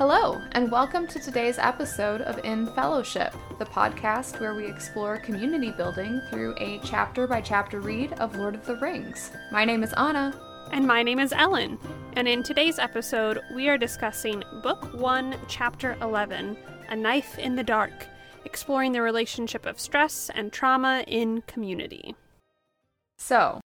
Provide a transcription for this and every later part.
Hello, and welcome to today's episode of In Fellowship, the podcast where we explore community building through a chapter by chapter read of Lord of the Rings. My name is Anna. And my name is Ellen. And in today's episode, we are discussing Book 1, Chapter 11 A Knife in the Dark, exploring the relationship of stress and trauma in community. So,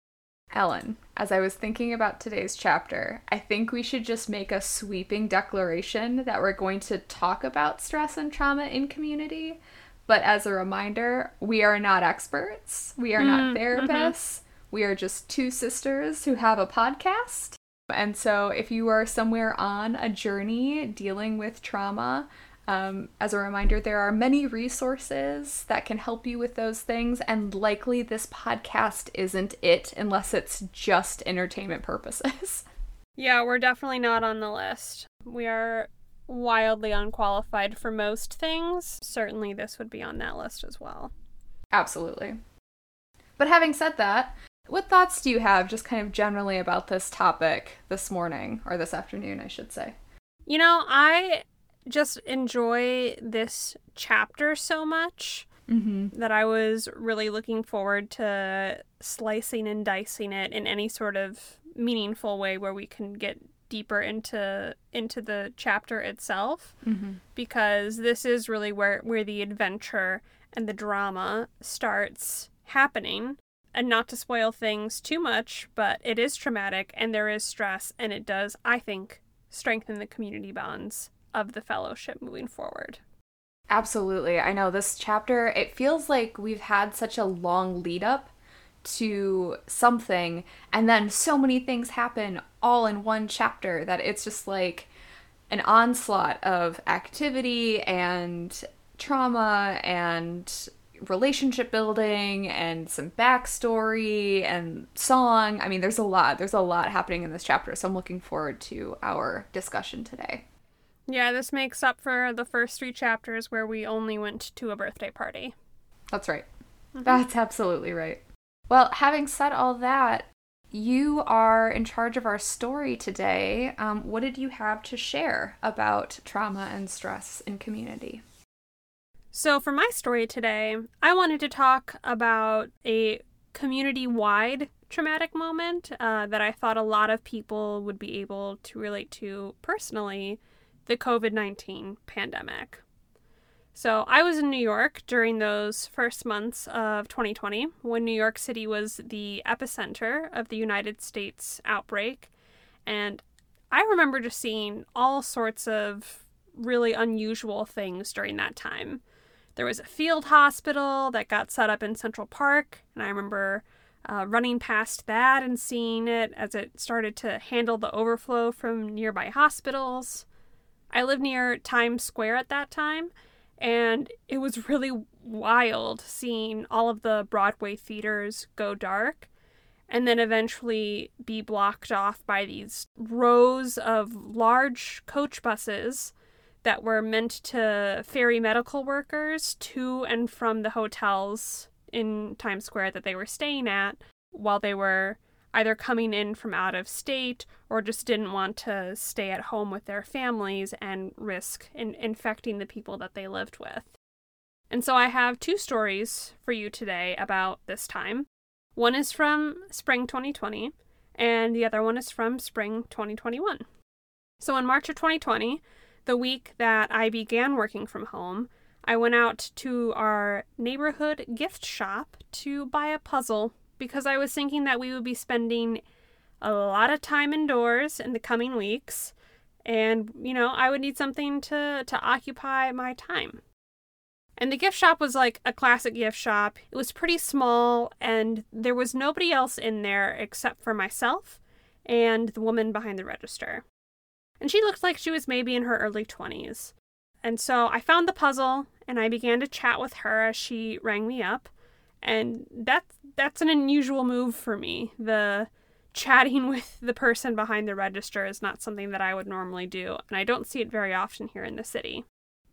Ellen, as I was thinking about today's chapter, I think we should just make a sweeping declaration that we're going to talk about stress and trauma in community. But as a reminder, we are not experts, we are not therapists. Mm-hmm. We are just two sisters who have a podcast. And so, if you are somewhere on a journey dealing with trauma, um, as a reminder, there are many resources that can help you with those things, and likely this podcast isn't it unless it's just entertainment purposes. Yeah, we're definitely not on the list. We are wildly unqualified for most things. Certainly, this would be on that list as well. Absolutely. But having said that, what thoughts do you have just kind of generally about this topic this morning, or this afternoon, I should say? You know, I just enjoy this chapter so much mm-hmm. that I was really looking forward to slicing and dicing it in any sort of meaningful way where we can get deeper into into the chapter itself mm-hmm. because this is really where where the adventure and the drama starts happening and not to spoil things too much but it is traumatic and there is stress and it does i think strengthen the community bonds of the fellowship moving forward. Absolutely. I know this chapter, it feels like we've had such a long lead up to something, and then so many things happen all in one chapter that it's just like an onslaught of activity and trauma and relationship building and some backstory and song. I mean, there's a lot. There's a lot happening in this chapter, so I'm looking forward to our discussion today. Yeah, this makes up for the first three chapters where we only went to a birthday party. That's right. Mm-hmm. That's absolutely right. Well, having said all that, you are in charge of our story today. Um, what did you have to share about trauma and stress in community? So, for my story today, I wanted to talk about a community wide traumatic moment uh, that I thought a lot of people would be able to relate to personally the COVID 19 pandemic. So, I was in New York during those first months of 2020 when New York City was the epicenter of the United States outbreak. And I remember just seeing all sorts of really unusual things during that time. There was a field hospital that got set up in Central Park, and I remember uh, running past that and seeing it as it started to handle the overflow from nearby hospitals. I lived near Times Square at that time, and it was really wild seeing all of the Broadway theaters go dark and then eventually be blocked off by these rows of large coach buses that were meant to ferry medical workers to and from the hotels in Times Square that they were staying at while they were either coming in from out of state or just didn't want to stay at home with their families and risk in- infecting the people that they lived with. And so I have two stories for you today about this time. One is from spring 2020, and the other one is from spring 2021. So in March of 2020, the week that I began working from home, I went out to our neighborhood gift shop to buy a puzzle because I was thinking that we would be spending a lot of time indoors in the coming weeks and you know I would need something to to occupy my time. And the gift shop was like a classic gift shop. It was pretty small and there was nobody else in there except for myself and the woman behind the register. And she looked like she was maybe in her early 20s. And so I found the puzzle and I began to chat with her as she rang me up. And that's that's an unusual move for me. The chatting with the person behind the register is not something that I would normally do, and I don't see it very often here in the city.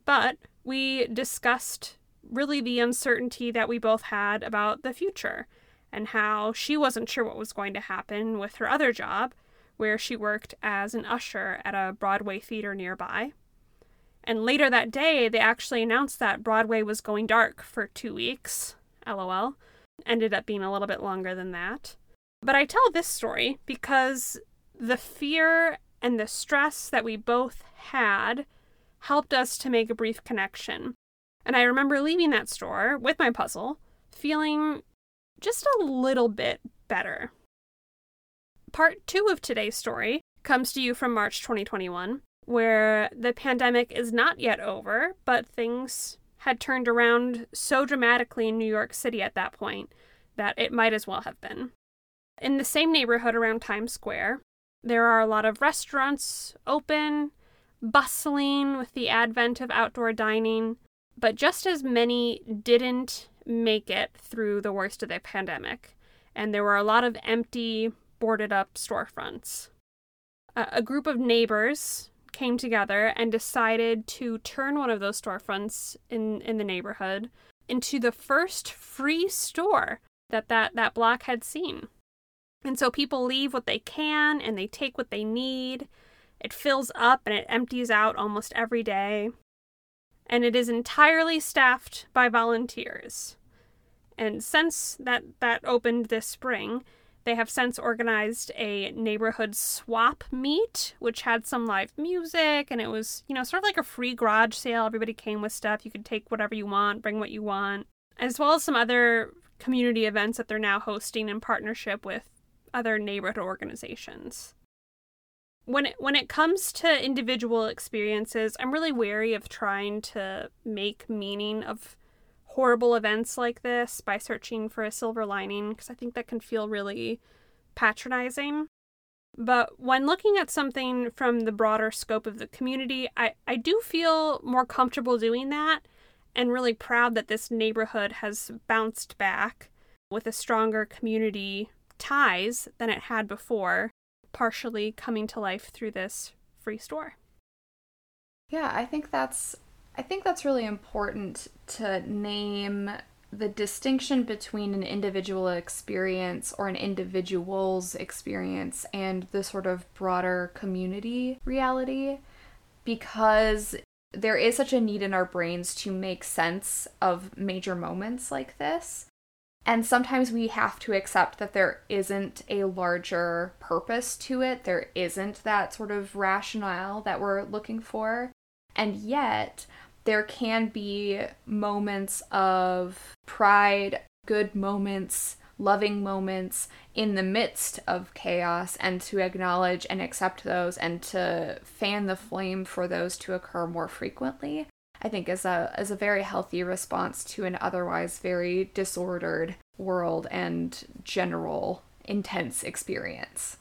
But we discussed really the uncertainty that we both had about the future and how she wasn't sure what was going to happen with her other job, where she worked as an usher at a Broadway theater nearby. And later that day, they actually announced that Broadway was going dark for two weeks. LOL. Ended up being a little bit longer than that. But I tell this story because the fear and the stress that we both had helped us to make a brief connection. And I remember leaving that store with my puzzle, feeling just a little bit better. Part two of today's story comes to you from March 2021, where the pandemic is not yet over, but things had turned around so dramatically in New York City at that point that it might as well have been. In the same neighborhood around Times Square, there are a lot of restaurants open, bustling with the advent of outdoor dining, but just as many didn't make it through the worst of the pandemic. And there were a lot of empty, boarded up storefronts. a group of neighbors came together and decided to turn one of those storefronts in, in the neighborhood into the first free store that, that that block had seen. And so people leave what they can and they take what they need. It fills up and it empties out almost every day. And it is entirely staffed by volunteers. And since that, that opened this spring, they have since organized a neighborhood swap meet, which had some live music and it was, you know, sort of like a free garage sale. Everybody came with stuff. You could take whatever you want, bring what you want, as well as some other community events that they're now hosting in partnership with other neighborhood organizations. When it, when it comes to individual experiences, I'm really wary of trying to make meaning of horrible events like this by searching for a silver lining because I think that can feel really patronizing. But when looking at something from the broader scope of the community, I, I do feel more comfortable doing that and really proud that this neighborhood has bounced back with a stronger community ties than it had before, partially coming to life through this free store. Yeah, I think that's I think that's really important to name the distinction between an individual experience or an individual's experience and the sort of broader community reality because there is such a need in our brains to make sense of major moments like this. And sometimes we have to accept that there isn't a larger purpose to it. There isn't that sort of rationale that we're looking for. And yet, there can be moments of pride, good moments, loving moments in the midst of chaos, and to acknowledge and accept those and to fan the flame for those to occur more frequently. I think is a is a very healthy response to an otherwise very disordered world and general intense experience.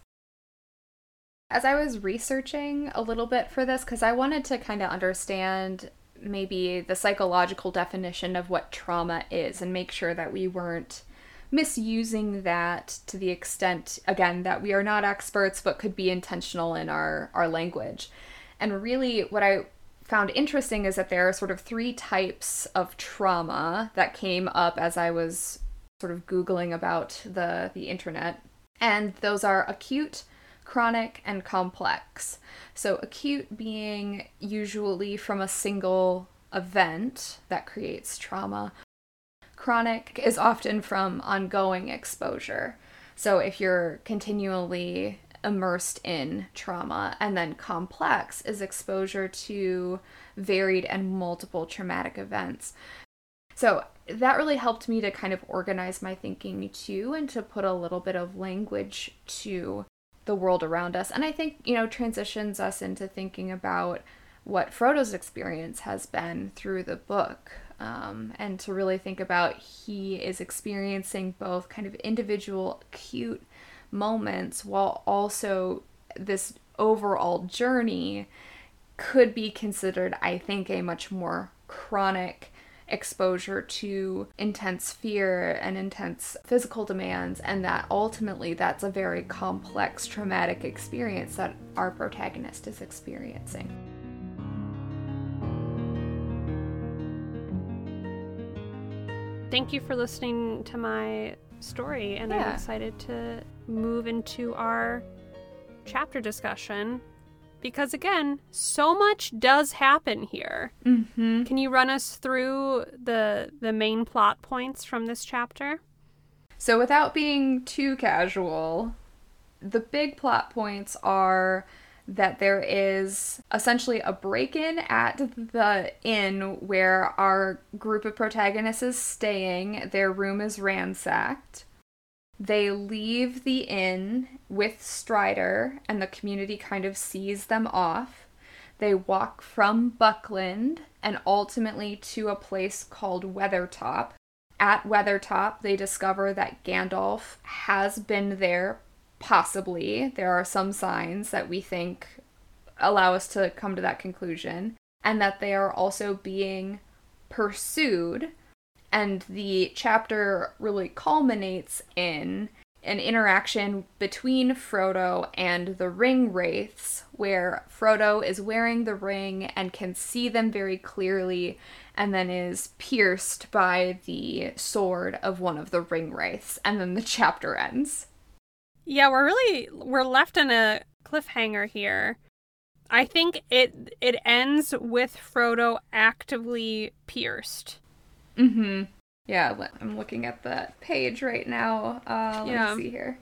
As I was researching a little bit for this cuz I wanted to kind of understand maybe the psychological definition of what trauma is and make sure that we weren't misusing that to the extent again that we are not experts but could be intentional in our our language. And really what I found interesting is that there are sort of three types of trauma that came up as I was sort of googling about the the internet. And those are acute, chronic, and complex. So, acute being usually from a single event that creates trauma. Chronic is often from ongoing exposure. So, if you're continually immersed in trauma, and then complex is exposure to varied and multiple traumatic events. So that really helped me to kind of organize my thinking too and to put a little bit of language to the world around us. And I think, you know, transitions us into thinking about what Frodo's experience has been through the book. Um, and to really think about he is experiencing both kind of individual acute moments while also this overall journey could be considered, I think, a much more chronic exposure to intense fear and intense physical demands, and that ultimately that's a very complex traumatic experience that our protagonist is experiencing. Thank you for listening to my story, and yeah. I'm excited to move into our chapter discussion because again, so much does happen here. Mm-hmm. Can you run us through the the main plot points from this chapter? So, without being too casual, the big plot points are that there is essentially a break in at the inn where our group of protagonists is staying. Their room is ransacked. They leave the inn with Strider, and the community kind of sees them off. They walk from Buckland and ultimately to a place called Weathertop. At Weathertop, they discover that Gandalf has been there, possibly. There are some signs that we think allow us to come to that conclusion, and that they are also being pursued and the chapter really culminates in an interaction between Frodo and the ring wraiths, where Frodo is wearing the ring and can see them very clearly, and then is pierced by the sword of one of the ring wraiths, and then the chapter ends. Yeah, we're really we're left in a cliffhanger here. I think it it ends with Frodo actively pierced. Mm-hmm. Yeah, I'm looking at the page right now. Uh, let Yeah. me see here.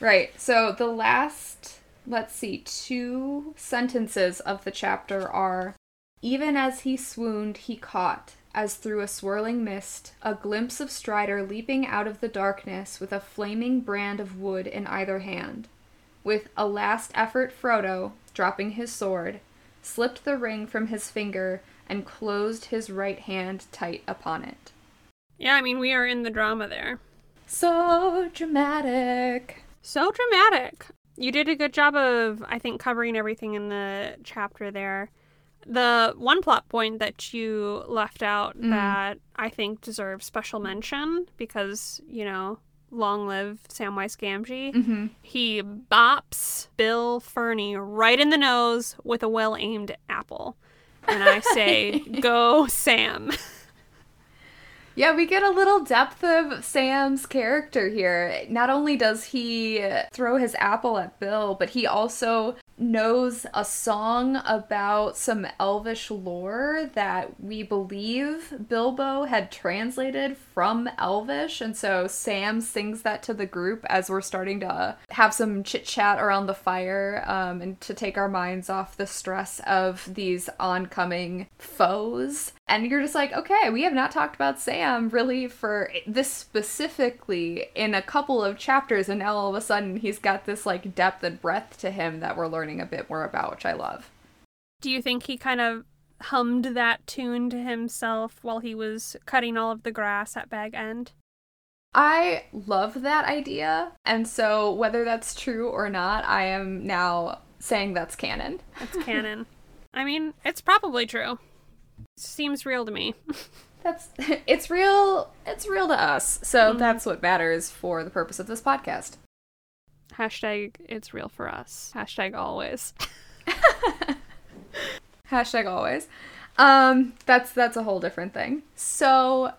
Right. So the last, let's see, two sentences of the chapter are Even as he swooned, he caught, as through a swirling mist, a glimpse of Strider leaping out of the darkness with a flaming brand of wood in either hand. With a last effort, Frodo, dropping his sword, slipped the ring from his finger and closed his right hand tight upon it. Yeah, I mean we are in the drama there. So dramatic. So dramatic. You did a good job of, I think, covering everything in the chapter there. The one plot point that you left out Mm. that I think deserves special mention because, you know, long live Samwise Gamgee. Mm-hmm. He bops Bill Ferny right in the nose with a well aimed apple. And I say, go, Sam. Yeah, we get a little depth of Sam's character here. Not only does he throw his apple at Bill, but he also knows a song about some elvish lore that we believe Bilbo had translated from elvish. And so Sam sings that to the group as we're starting to have some chit chat around the fire um, and to take our minds off the stress of these oncoming foes. And you're just like, okay, we have not talked about Sam really for this specifically in a couple of chapters, and now all of a sudden he's got this like depth and breadth to him that we're learning a bit more about, which I love. Do you think he kind of hummed that tune to himself while he was cutting all of the grass at Bag End? I love that idea, and so whether that's true or not, I am now saying that's canon. It's canon. I mean, it's probably true. Seems real to me. That's it's real. It's real to us, so Mhm. that's what matters for the purpose of this podcast. Hashtag it's real for us. Hashtag always. Hashtag always. Um, that's that's a whole different thing. So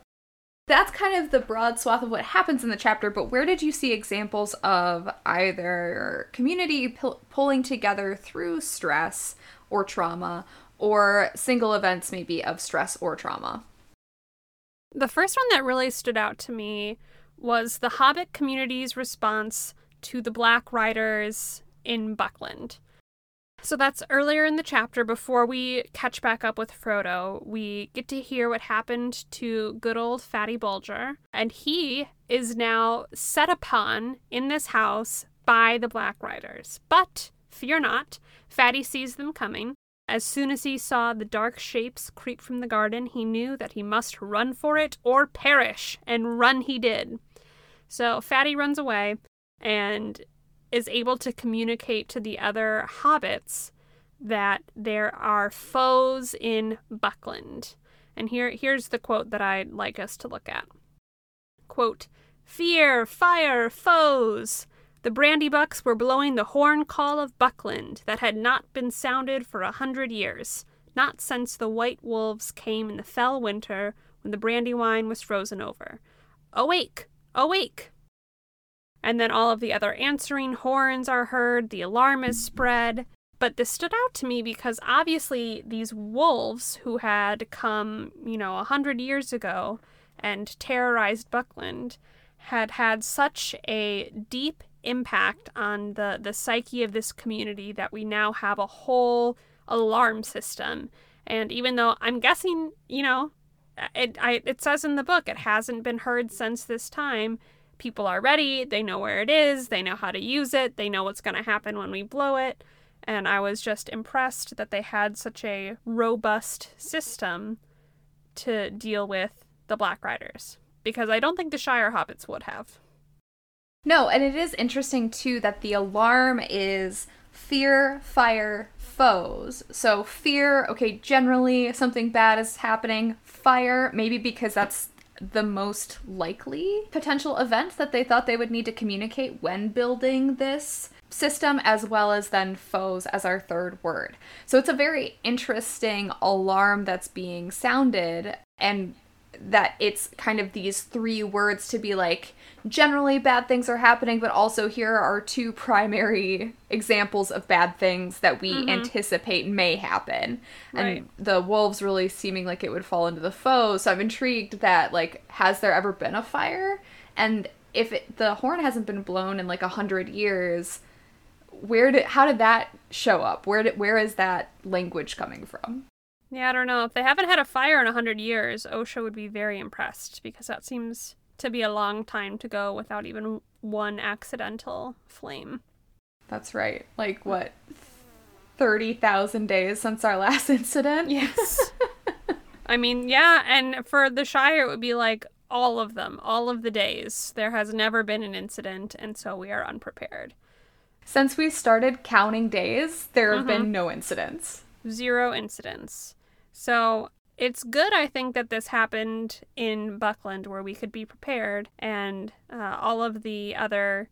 that's kind of the broad swath of what happens in the chapter. But where did you see examples of either community pu- pulling together through stress or trauma, or single events maybe of stress or trauma? The first one that really stood out to me was the Hobbit community's response to the Black Riders in Buckland. So that's earlier in the chapter before we catch back up with Frodo. We get to hear what happened to good old Fatty Bulger, and he is now set upon in this house by the Black Riders. But fear not, Fatty sees them coming. As soon as he saw the dark shapes creep from the garden, he knew that he must run for it or perish, and run he did. So Fatty runs away and is able to communicate to the other hobbits that there are foes in Buckland. And here here's the quote that I'd like us to look at. Quote, Fear, fire, foes! The Brandybucks were blowing the horn call of Buckland that had not been sounded for a hundred years, not since the white wolves came in the fell winter when the brandywine was frozen over. Awake! Awake! And then all of the other answering horns are heard, the alarm is spread, But this stood out to me because obviously these wolves who had come, you know, a hundred years ago and terrorized Buckland had had such a deep impact on the, the psyche of this community that we now have a whole alarm system. And even though I'm guessing, you know, it, I, it says in the book it hasn't been heard since this time, people are ready, they know where it is, they know how to use it, they know what's going to happen when we blow it. And I was just impressed that they had such a robust system to deal with the Black Riders because I don't think the Shire Hobbits would have. No, and it is interesting too that the alarm is fear, fire, foes. So, fear, okay, generally something bad is happening. Fire, maybe because that's the most likely potential event that they thought they would need to communicate when building this system, as well as then foes as our third word. So, it's a very interesting alarm that's being sounded. And that it's kind of these three words to be like generally bad things are happening but also here are two primary examples of bad things that we mm-hmm. anticipate may happen right. and the wolves really seeming like it would fall into the foe so i'm intrigued that like has there ever been a fire and if it, the horn hasn't been blown in like a hundred years where did how did that show up where did where is that language coming from yeah, I don't know. If they haven't had a fire in a hundred years, OSHA would be very impressed because that seems to be a long time to go without even one accidental flame. That's right. Like what? 30,000 days since our last incident? Yes. I mean, yeah, and for the Shire it would be like all of them, all of the days. There has never been an incident and so we are unprepared. Since we started counting days, there have mm-hmm. been no incidents. Zero incidents. So it's good, I think, that this happened in Buckland where we could be prepared and uh, all of the other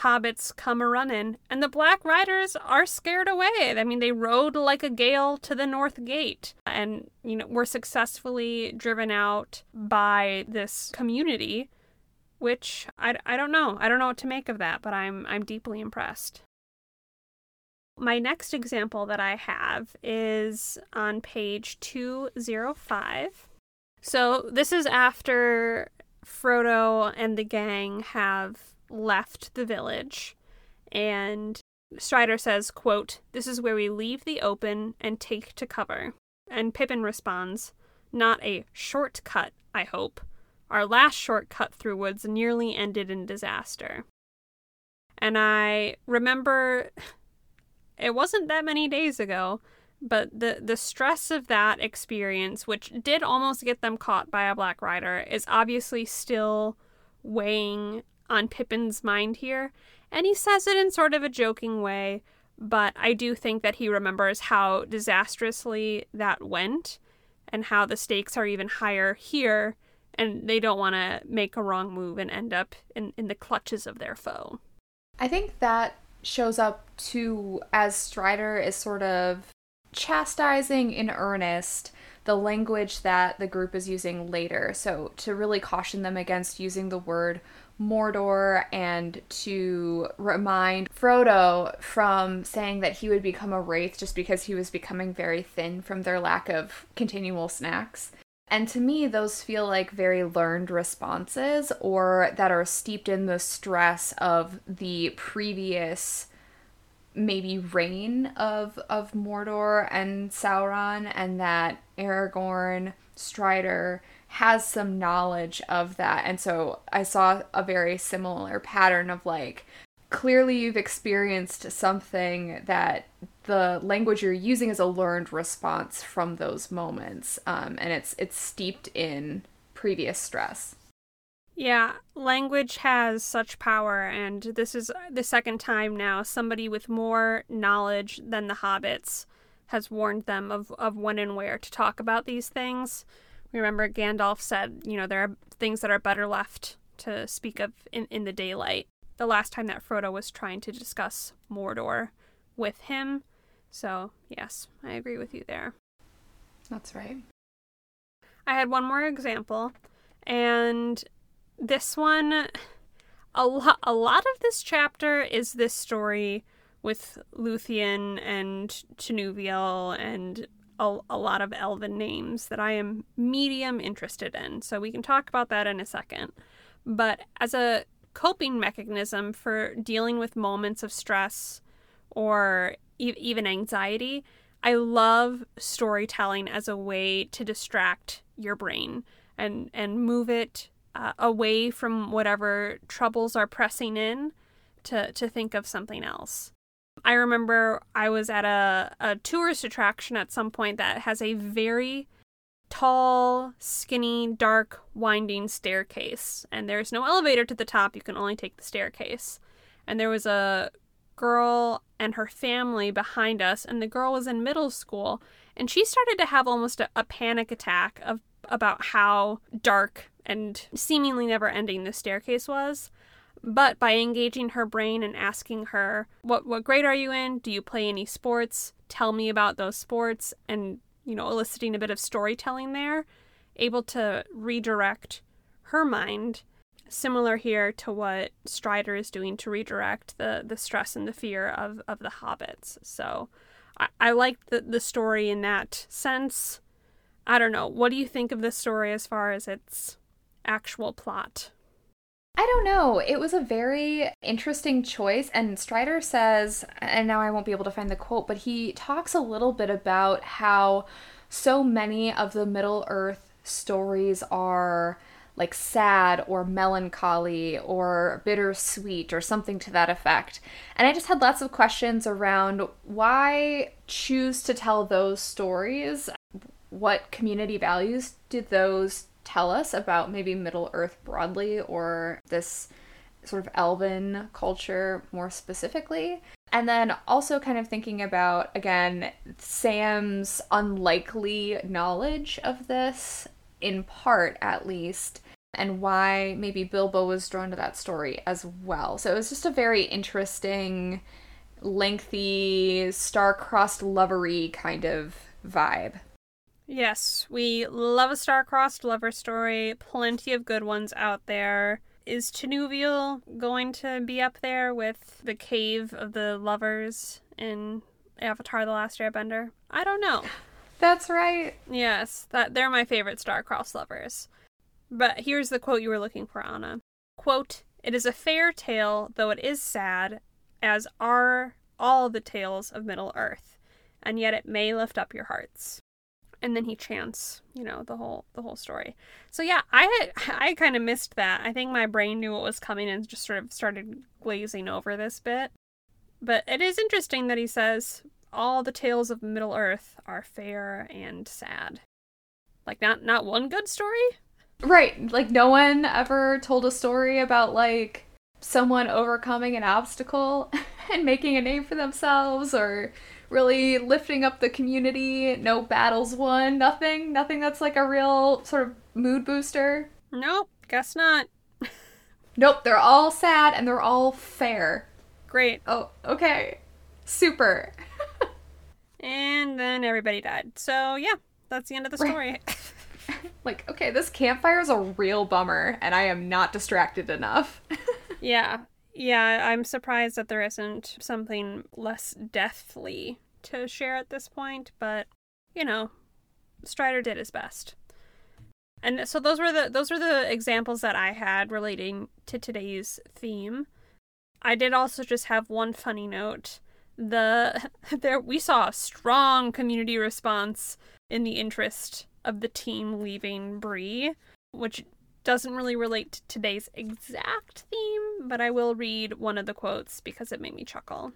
hobbits come a running. And the black riders are scared away. I mean they rode like a gale to the north gate and you know were successfully driven out by this community which I, I don't know. I don't know what to make of that but i'm i'm deeply impressed my next example that I have is on page 205. So, this is after Frodo and the gang have left the village and Strider says, quote, "This is where we leave the open and take to cover." And Pippin responds, "Not a shortcut, I hope. Our last shortcut through woods nearly ended in disaster." And I remember it wasn't that many days ago, but the the stress of that experience, which did almost get them caught by a black rider, is obviously still weighing on Pippin's mind here. And he says it in sort of a joking way, but I do think that he remembers how disastrously that went and how the stakes are even higher here, and they don't want to make a wrong move and end up in, in the clutches of their foe. I think that shows up to as Strider is sort of chastising in earnest the language that the group is using later. So to really caution them against using the word Mordor and to remind Frodo from saying that he would become a wraith just because he was becoming very thin from their lack of continual snacks. And to me, those feel like very learned responses or that are steeped in the stress of the previous maybe reign of of Mordor and Sauron and that Aragorn Strider has some knowledge of that. And so I saw a very similar pattern of like clearly you've experienced something that the language you're using is a learned response from those moments um, and it's it's steeped in previous stress. Yeah language has such power and this is the second time now somebody with more knowledge than the hobbits has warned them of, of when and where to talk about these things. Remember gandalf said you know there are things that are better left to speak of in, in the daylight. The last time that frodo was trying to discuss mordor with him so, yes, I agree with you there. That's right. I had one more example, and this one, a lot, a lot of this chapter is this story with Luthien and Tinuviel and a, a lot of elven names that I am medium interested in. So we can talk about that in a second. But as a coping mechanism for dealing with moments of stress or e- even anxiety, I love storytelling as a way to distract your brain and and move it uh, away from whatever troubles are pressing in to to think of something else. I remember I was at a, a tourist attraction at some point that has a very tall, skinny, dark, winding staircase. And there's no elevator to the top, you can only take the staircase. And there was a girl and her family behind us, and the girl was in middle school, and she started to have almost a, a panic attack of about how dark and seemingly never ending the staircase was. But by engaging her brain and asking her, what, what grade are you in? Do you play any sports? Tell me about those sports. And, you know, eliciting a bit of storytelling there, able to redirect her mind. Similar here to what Strider is doing to redirect the, the stress and the fear of, of the hobbits. So I, I like the, the story in that sense. I don't know. What do you think of this story as far as its actual plot? I don't know. It was a very interesting choice. And Strider says, and now I won't be able to find the quote, but he talks a little bit about how so many of the Middle Earth stories are like sad or melancholy or bittersweet or something to that effect. And I just had lots of questions around why choose to tell those stories? What community values did those tell us about maybe Middle Earth broadly or this sort of elven culture more specifically. And then also kind of thinking about, again, Sam's unlikely knowledge of this, in part at least, and why maybe Bilbo was drawn to that story as well. So it was just a very interesting, lengthy, star-crossed lovery kind of vibe. Yes, we love a star-crossed lover story. Plenty of good ones out there. Is Tinuviel going to be up there with the cave of the lovers in Avatar: The Last Airbender? I don't know. That's right. Yes, that they're my favorite star-crossed lovers. But here's the quote you were looking for, Anna. Quote, It is a fair tale, though it is sad, as are all the tales of Middle Earth, and yet it may lift up your hearts. And then he chants you know the whole the whole story. So yeah i i kind of missed that. I think my brain knew what was coming and just sort of started glazing over this bit. But it is interesting that he says all the tales of middle earth are fair and sad. Like not not one good story right like no one ever told a story about like someone overcoming an obstacle and making a name for themselves or really lifting up the community. No battles won, nothing, nothing that's like a real sort of mood booster. Nope, guess not. nope, they're all sad and they're all fair. Great. Oh, okay. Super. and then everybody died. So, yeah, that's the end of the story. like, okay, this campfire is a real bummer and I am not distracted enough. yeah, yeah, I'm surprised that there isn't something less deathly to share at this point, but you know, Strider did his best. And so those were the those were the examples that I had relating to today's theme. I did also just have one funny note. The there we saw a strong community response in the interest of the team leaving Bree, which doesn't really relate to today's exact theme, but I will read one of the quotes because it made me chuckle.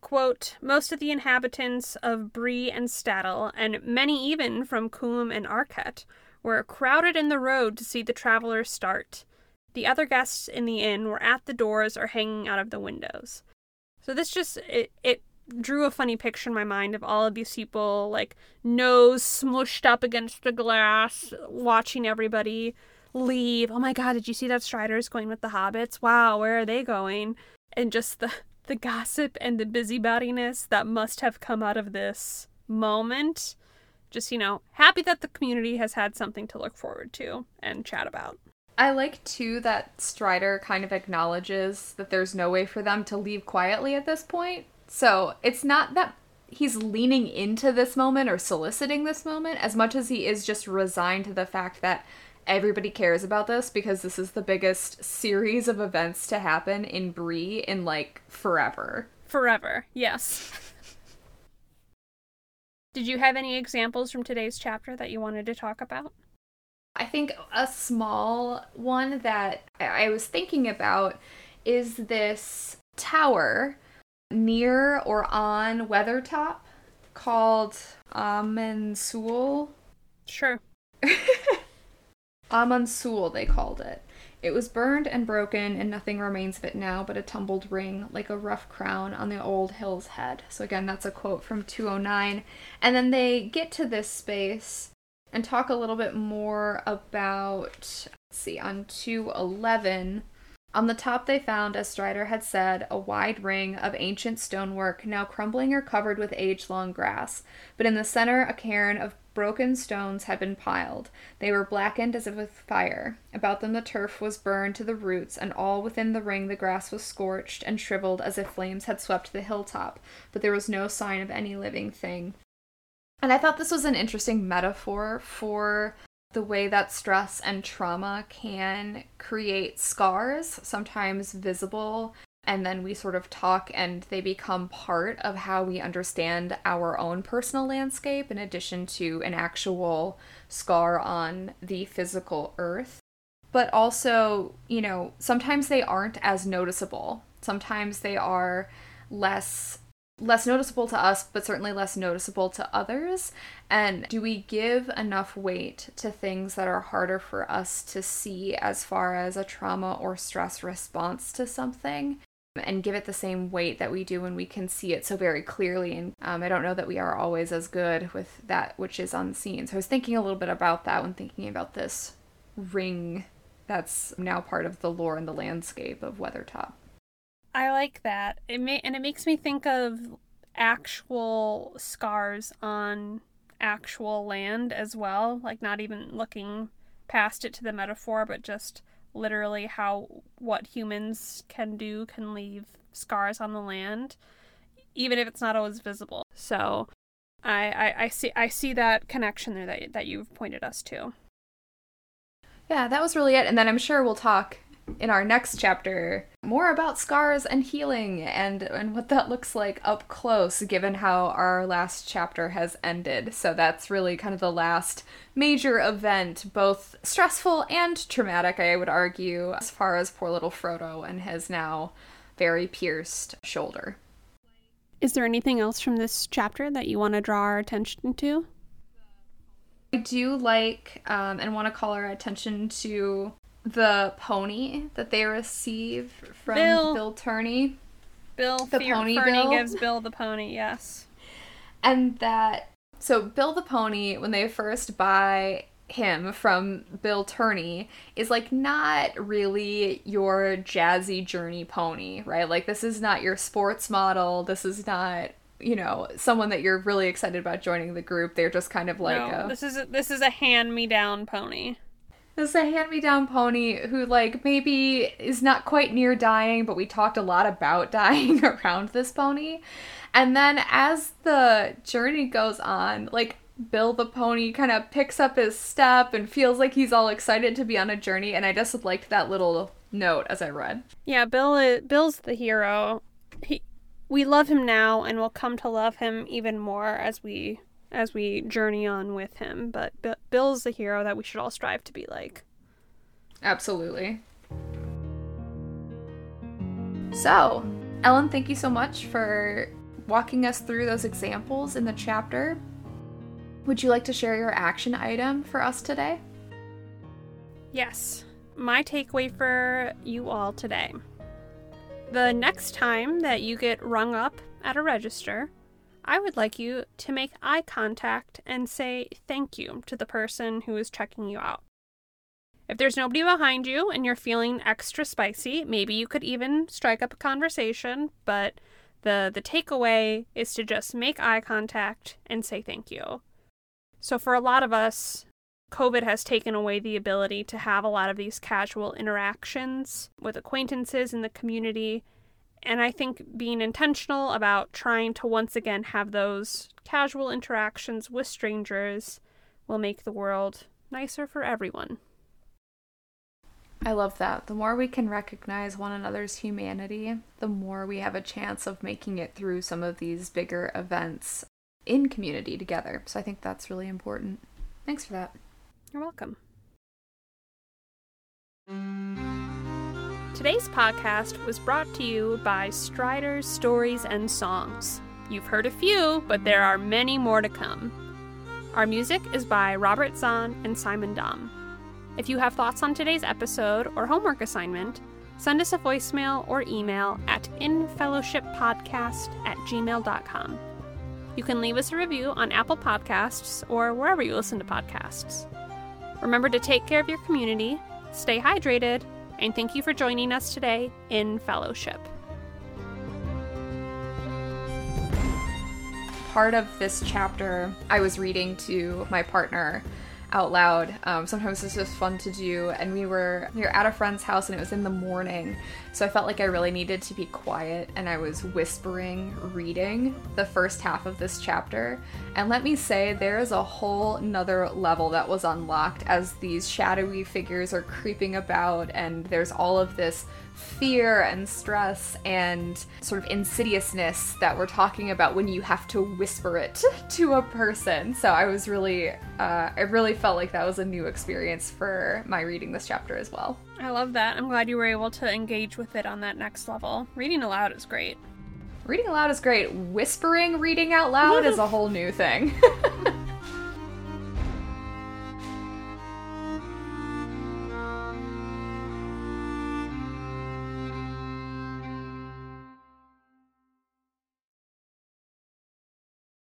Quote, most of the inhabitants of Bree and Staddle, and many even from Combe and Archet, were crowded in the road to see the travelers start. The other guests in the inn were at the doors or hanging out of the windows. So this just it, it drew a funny picture in my mind of all of these people like nose smushed up against the glass watching everybody leave. Oh my god, did you see that Strider's going with the hobbits? Wow, where are they going? And just the the gossip and the busybodiness that must have come out of this moment. Just, you know, happy that the community has had something to look forward to and chat about. I like too that Strider kind of acknowledges that there's no way for them to leave quietly at this point. So it's not that he's leaning into this moment or soliciting this moment as much as he is just resigned to the fact that everybody cares about this because this is the biggest series of events to happen in Bree in like forever. Forever, yes. Did you have any examples from today's chapter that you wanted to talk about? I think a small one that I was thinking about is this tower near or on Weathertop called Amon Sûl. Sure. Amon Sûl, they called it. It was burned and broken, and nothing remains of it now but a tumbled ring, like a rough crown on the old hill's head. So, again, that's a quote from 209. And then they get to this space and talk a little bit more about, let's see, on 211. On the top, they found, as Strider had said, a wide ring of ancient stonework, now crumbling or covered with age long grass. But in the center, a cairn of broken stones had been piled. They were blackened as if with fire. About them, the turf was burned to the roots, and all within the ring, the grass was scorched and shriveled as if flames had swept the hilltop. But there was no sign of any living thing. And I thought this was an interesting metaphor for the way that stress and trauma can create scars, sometimes visible, and then we sort of talk and they become part of how we understand our own personal landscape in addition to an actual scar on the physical earth. But also, you know, sometimes they aren't as noticeable. Sometimes they are less less noticeable to us, but certainly less noticeable to others? And do we give enough weight to things that are harder for us to see as far as a trauma or stress response to something? And give it the same weight that we do when we can see it so very clearly. And um, I don't know that we are always as good with that which is unseen. So I was thinking a little bit about that when thinking about this ring that's now part of the lore and the landscape of Weathertop. I like that. It may and it makes me think of actual scars on actual land as well, like not even looking past it to the metaphor, but just literally how what humans can do can leave scars on the land, even if it's not always visible. So I, I, I see I see that connection there that that you've pointed us to. Yeah, that was really it. And then I'm sure we'll talk in our next chapter more about scars and healing and and what that looks like up close given how our last chapter has ended. So that's really kind of the last major event, both stressful and traumatic, I would argue, as far as poor little Frodo and his now very pierced shoulder. Is there anything else from this chapter that you want to draw our attention to? I do like um, and want to call our attention to the pony that they receive from Bill, Bill Ferny. Bill the pony Ferny Bill. gives Bill the pony, yes. And that so Bill the pony when they first buy him from Bill Ferny is like not really your jazzy journey pony, right? Like this is not your sports model. This is not you know someone that you're really excited about joining the group. They're just kind of like no, a, this is a, this is a hand me down pony. This is a hand me down pony who, like, maybe is not quite near dying, but we talked a lot about dying around this pony. And then as the journey goes on, like, Bill the pony kind of picks up his step and feels like he's all excited to be on a journey. And I just liked that little note as I read. Yeah, Bill. Is, Bill's the hero. He, we love him now, and we'll come to love him even more as we as we journey on with him. But B- Bill's the hero that we should all strive to be like. Absolutely. So, Ellen, thank you so much for walking us through those examples in the chapter. Would you like to share your action item for us today? Yes. My takeaway for you all today. The next time that you get rung up at a register, I would like you to make eye contact and say thank you to the person who is checking you out. If there's nobody behind you and you're feeling extra spicy, maybe you could even strike up a conversation, but the the takeaway is to just make eye contact and say thank you. So for a lot of us, COVID has taken away the ability to have a lot of these casual interactions with acquaintances in the community. And I think being intentional about trying to once again have those casual interactions with strangers will make the world nicer for everyone. I love that. The more we can recognize one another's humanity, the more we have a chance of making it through some of these bigger events in community together. So I think that's really important. Thanks for that. You're welcome. Today's podcast was brought to you by Strider's Stories and Songs. You've heard a few, but there are many more to come. Our music is by Robert Zahn and Simon Dom. If you have thoughts on today's episode or homework assignment, send us a voicemail or email at infellowshippodcast at gmail.com. You can leave us a review on Apple Podcasts or wherever you listen to podcasts. Remember to take care of your community, stay hydrated, and thank you for joining us today in fellowship. Part of this chapter, I was reading to my partner out loud. Um, sometimes it's just fun to do. And we were we were at a friend's house, and it was in the morning, so I felt like I really needed to be quiet, and I was whispering, reading the first half of this chapter. And let me say, there is a whole nother level that was unlocked as these shadowy figures are creeping about, and there's all of this fear and stress and sort of insidiousness that we're talking about when you have to whisper it to a person. So I was really, uh, I really felt like that was a new experience for my reading this chapter as well. I love that. I'm glad you were able to engage with it on that next level. Reading aloud is great. Reading aloud is great. Whispering reading out loud is a whole new thing.